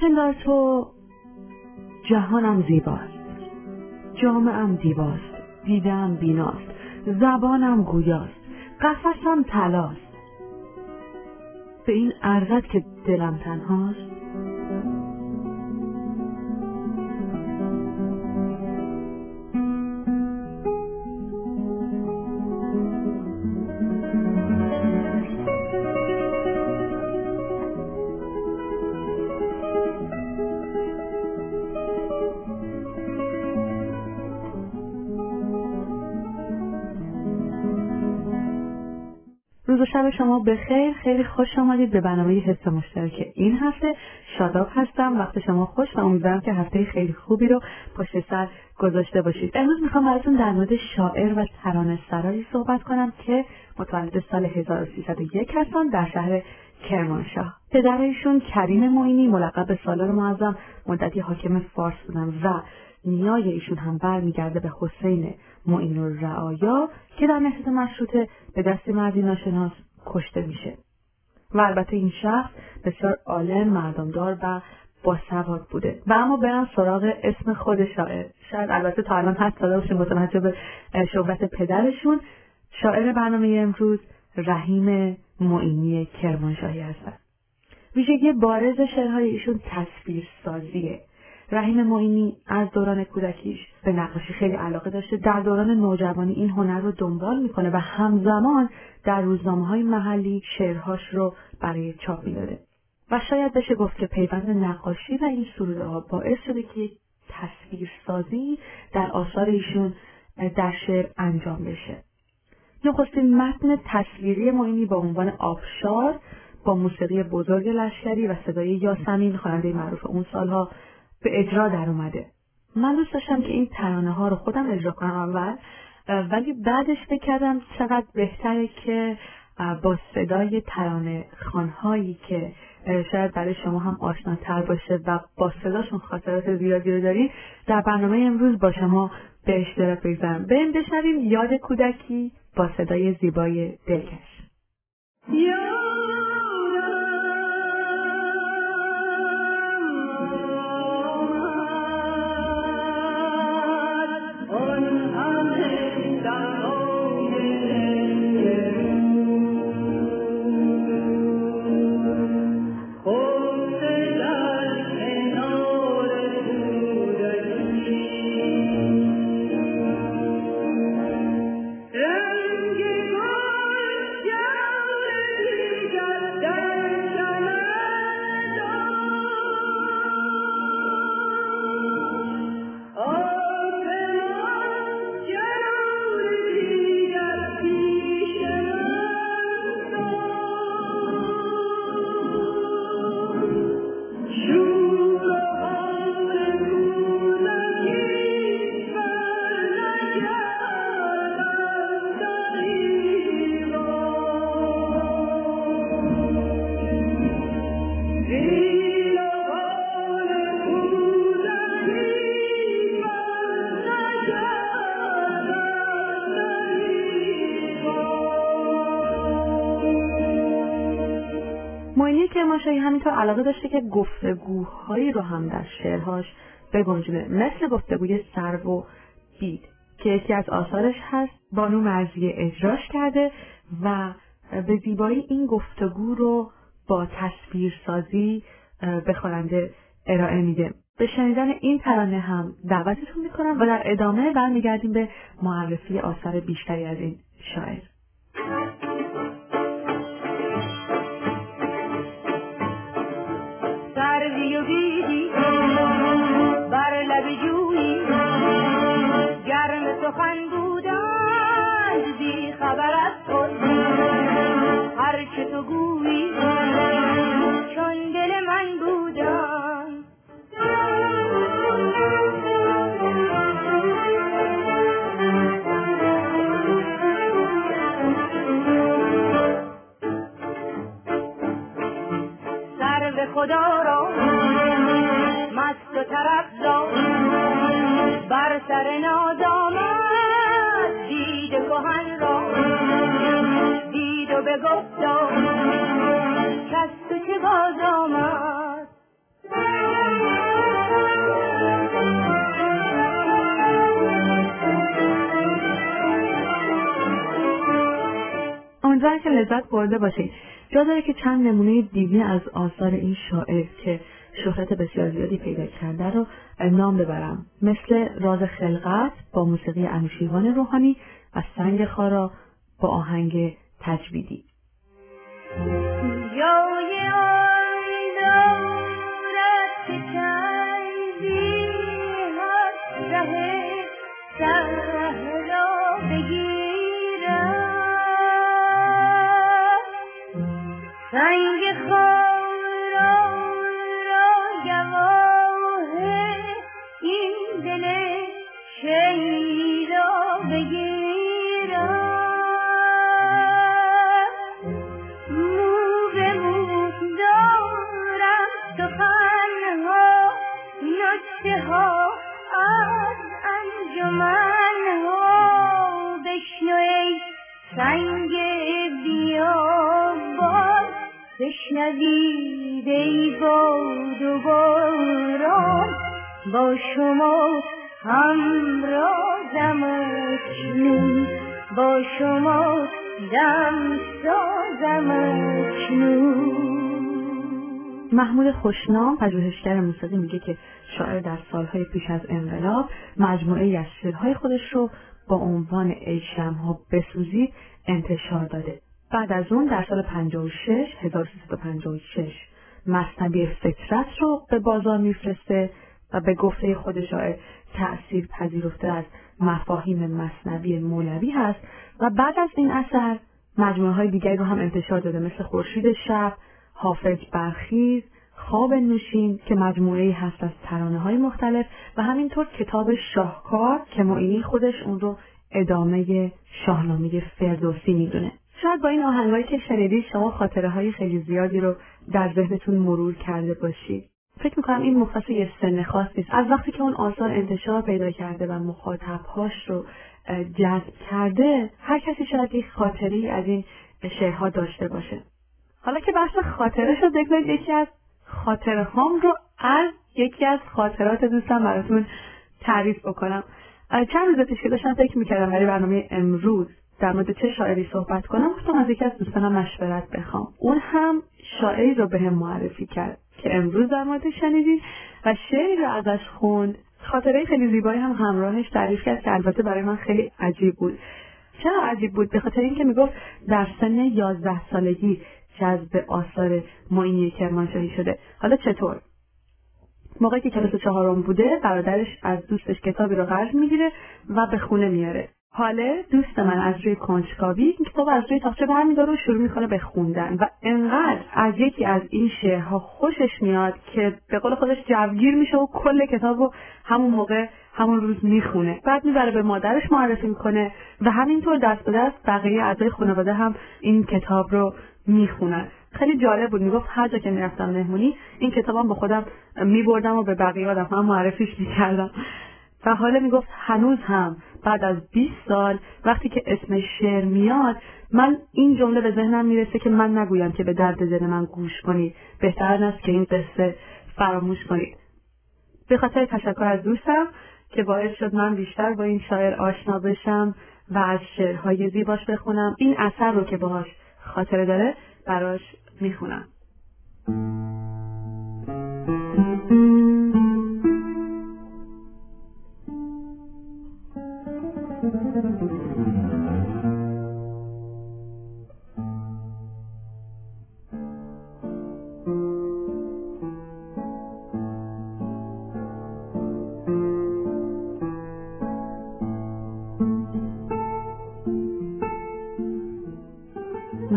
بپندار تو. جهانم زیباست. جامعم دیواست. دیدم بیناست. زبانم گویاست. قفسم تلاست به این ارزد که دلم تنهاست. شب شما بخیر خیلی خوش آمدید به برنامه حس مشترک این هفته شاداب هستم. وقت شما خوش و امیدوارم که هفته خیلی خوبی رو پشت سر گذاشته باشید. امروز می‌خوام براتون در مورد شاعر و ترانه سرایی صحبت کنم که متولد سال 1301 هستن در شهر کرمانشاه. پدر ایشون کریم معینی ملقب به سالار معظم مدتی حاکم فارس بودن و نیای ایشون هم برمیگرده به حسین معین الرعایا که در نهضت مشروطه به دست مردی ناشناس کشته میشه. و البته این شخص بسیار عالم مردمدار و باسواد بوده. و اما برم سراغ اسم خود شاعر. شاید البته تا الان حد ساده باشیم متوجه به شهرت پدرشون. شاعر برنامه امروز رحیم معینی کرمانشاهی هستن. ویژگی بارز شعرهای ایشون تصویر سازیه رحیم معینی از دوران کودکیش به نقاشی خیلی علاقه داشته. در دوران نوجوانی این هنر رو دنبال می‌کنه و همزمان در روزنامه های محلی شعرهاش رو برای چاپ می‌داده و شاید بشه گفت که پیوند نقاشی و این سروده ها باعث شده که تصویر سازی در آثار ایشون در شعر انجام بشه. نخستین متن تصویری معینی با عنوان آبشار با موسیقی بزرگ لشکری و صدای یاسمین خواننده معروف اون سالها به اجرا در اومده. من دوست داشتم که این ترانه ها رو خودم اجرا کنم اول ولی بعدش فکر کردم چقدر بهتره که با صدای ترانه خانهایی که شاید برای شما هم آشناتر باشه و با صداشون خاطرات زیادی رو دارین در برنامه امروز با شما به اشتراک بگذارم. بریم بشنویم یاد کودکی با صدای زیبای دلکش. همینطور علاقه داشته که گفتگوهایی رو هم در شعرهاش بگنجونه. مثل گفتگوی سر و بید که یکی از آثارش هست بانو مرزی اجراش کرده و به زیبایی این گفتگو رو با تصویرسازی به خواننده ارائه میده. به شنیدن این ترانه هم دعوتتون می‌کنم و در ادامه برمیگردیم به معرفی آثار بیشتری از این شاعر. سروی و بیدی بر لب جویی. گرم سخن بودند بی خبر از خود هر چه تو گویی چون دل من بودند سر خدا را طرف بر سر ناز دید کهن را. دید و بگفتا کس تو چه باز امیدوارم که لذت برده باشید. جا داره که چند نمونه دیگه از آثار این شاعر که شهرت بسیار زیادی پیدا کرده رو نام ببرم. مثل راز خلقت با موسیقی انوشیروان روحانی و سنگ خارا با آهنگ تجویدی. بشنوید ای باد و باران با شما همرازم اکنون. با شما دم سازم اکنون. محمود خوشنام پژوهشگر موسیقی میگه که شاعر در سالهای پیش از انقلاب مجموعه از شعرهای خودش رو با عنوان ای شمها بسوزید انتشار داده. بعد از اون در سال 56 1356 مصنبی فطرت رو به بازار میفرسته و به گفته خود شاعر تأثیر پذیرفته از مفاهیم مصنبی مولوی هست و بعد از این اثر مجموعه های دیگری رو هم انتشار داده مثل خورشید شب، حافظ برخیز، خواب نوشین که مجموعه هست از ترانه های مختلف و همینطور کتاب شاهکار که معینی خودش اون رو ادامه شاهنامه فردوسی می‌دونه. شاید با این آهنگایی که شنیدید شما خاطره های خیلی زیادی رو در ذهنتون مرور کرده باشید. فکر می‌کنم این مختص یه سن خاص نیست. از وقتی که اون آثار انتشار پیدا کرده و مخاطبهاش رو جذب کرده هر کسی شاید یک خاطری از این شعرها داشته باشه. حالا که بحث خاطره شد بگذارید یکی از خاطره هام رو از یکی از خاطرات دوستم براتون تعریف بکنم. چند روز پیش که داشتم فکر می‌کردم برای برنامه امروز در مورد چه شاعری صحبت کنم گفتم از یکی از دوستانم مشورت بخوام. اون هم شاعری رو بهم معرفی کرد که امروز در مورد شنیدید و شعری رو ازش خوند. خاطره خیلی زیبایی هم همراهش تعریف کرد که البته برای من خیلی عجیب بود. چرا عجیب بود؟ به خاطر اینکه می‌گفت در سن یازده سالگی جذب آثار معینی کرمانشاهی شده. حالا چطور؟ موقعی که کلاس چهارم بوده برادرش از دوستش کتابی رو قرض می‌گیره و به خونه میاره حاله دوست من از روی کنجکاوی کتاب از روی تاخچه برمیداره و شروع می‌کنه به خوندن و انقدر از یکی از این شعرها خوشش میاد که به قول خودش جوگیر میشه و کل کتاب رو همون موقع همون روز می‌خونه. بعد می‌بره به مادرش معرفی می‌کنه و همینطور دست به دست بقیه اعضای خانواده هم این کتاب رو می‌خونن خیلی جالب بود. می‌گفت هر جا که می‌رفتم مهمونی این کتابم به خودم میبردم و به بقیه آدم هم معرفیش می‌کردم. و حالا می‌گفت هنوز هم بعد از 20 سال وقتی که اسم شعر میاد من این جمله به ذهنم می‌رسه که من نگویم که به درد دل من گوش کنید. بهتر است که این قصه فراموش کنید. به خاطر تشکر از دوستم که باعث شد من بیشتر با این شاعر آشنا بشم و از شعرهای زیباش بخونم. این اثر رو که باهاش خاطره داره براش می‌خونم.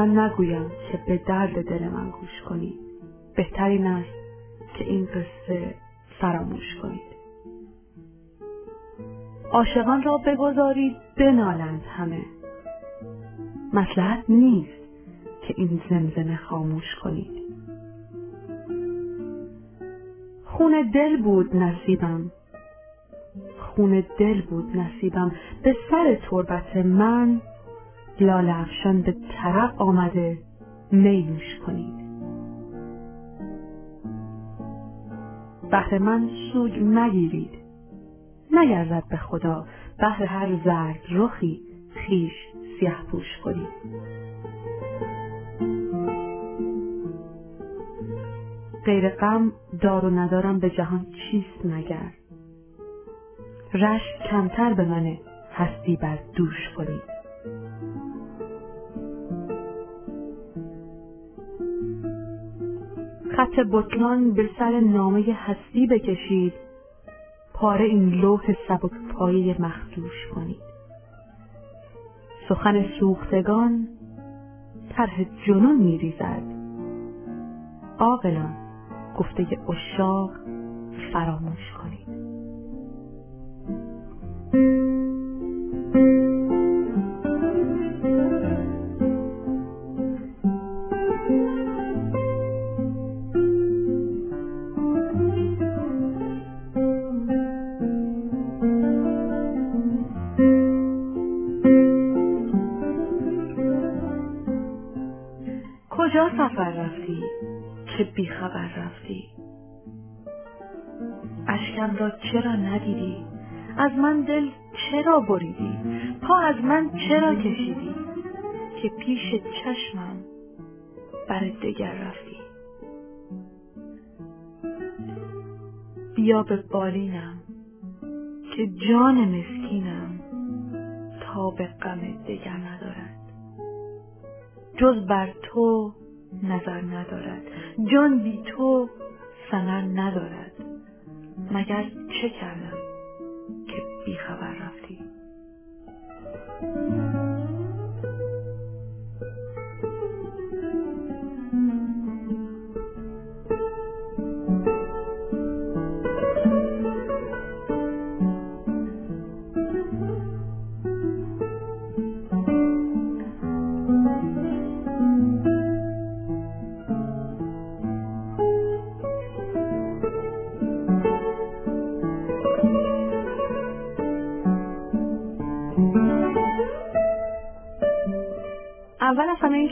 من نگویم که به درد دل من گوش کنید. بهترین است که این قصه فراموش کنید. عاشقان را بگذارید بنالند همه. مسلحت نیست که این زمزمه خاموش کنید. خون دل بود نصیبم. خون دل بود نصیبم. به سر تربت من لاله افشان به طرف آمده نیوش کنید. بهر من سوگ نگیرید. نگردد به خدا. بهر هر زرد رخی خیش سیاه پوش کنید. غیر غم دار و ندارم به جهان چیست مگر؟ رشت کمتر به منه هستی بر دوش کنید. خط بطلان به سر نامه هستی بکشید. پاره این لوح سبک پایه مخدوش کنید. سخن سوختگان طرح جنون میریزد. عاقلان گفته اشاق فراموش کنید. کجا سفر رفتی؟ که بیخبر رفتی؟ اشکم را چرا ندیدی؟ از من دل چرا بریدی؟ پا از من چرا کشیدی؟ که پیش چشمم بر دگر رفتی. بیا به بالینم که جان مسکینم تا به غم دگر ندارد. جز بر تو نظر ندارد. جان بی تو سنر ندارد. مگر چه کردم که بیخبر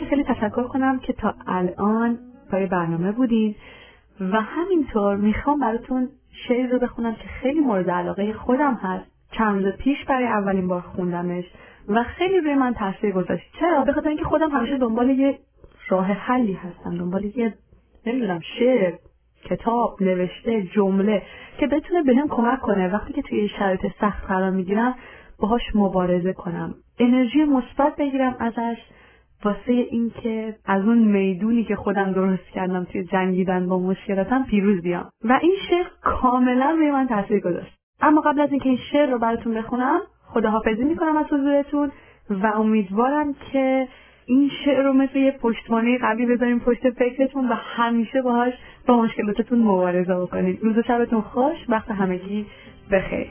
خیلی تشکر کنم که تا الان پای برنامه بودید و همینطور می‌خوام براتون شعر رو بخونم که خیلی مورد علاقه خودم هست. چند روز پیش برای اولین بار خوندمش و خیلی روی من تاثیر گذاشت. چرا؟ به اینکه خودم همیشه دنبال یه راه حلی هستم دنبال یه نمی‌دونم شعر کتاب نوشته جمله که بتونه بهم کمک کنه. وقتی که توی شرایط سخت قرار می‌گیرم باهاش مبارزه کنم. انرژی مثبت بگیرم ازش واسه اینکه از اون می‌دونی که خودم درست کردم توی جنگیدن با مشکلاتم پیروز بیام. و این شعر کاملا روی من تاثیر گذاشت. اما قبل از اینکه این شعر رو براتون بخونم خداحافظی می‌کنم از حضورتون و امیدوارم که این شعر رو مثل یه پشتوانه قوی بذاریم پشت فکرتون و همیشه باهاش با مشکلاتتون مبارزه بکنید روز و شبتون خوش وقت همگی بخیر.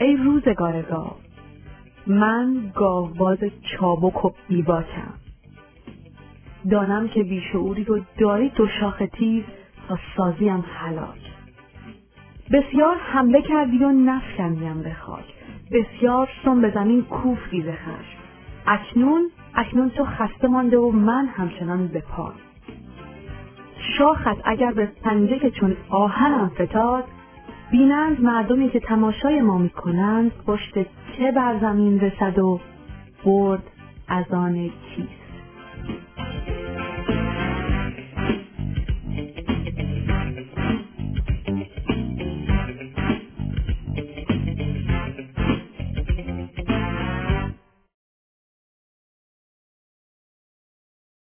ای روزگار گاو من گاوباز چابک و بیباکم دانم که بیشعوری رو داری دو شاخ تیز تا سازیم هلاک بسیار حمله کردی و نفکندیم به خاک. بسیار سن به زمین کوفتی ز خشم. اکنون اکنون تو خسته مانده و من همچنان به پا. شاخت اگر به پنجه که چون آهنم فتاد بینند مردمی که تماشای ما می‌کنند پشت چه بر زمین رسد و برد از آن کیست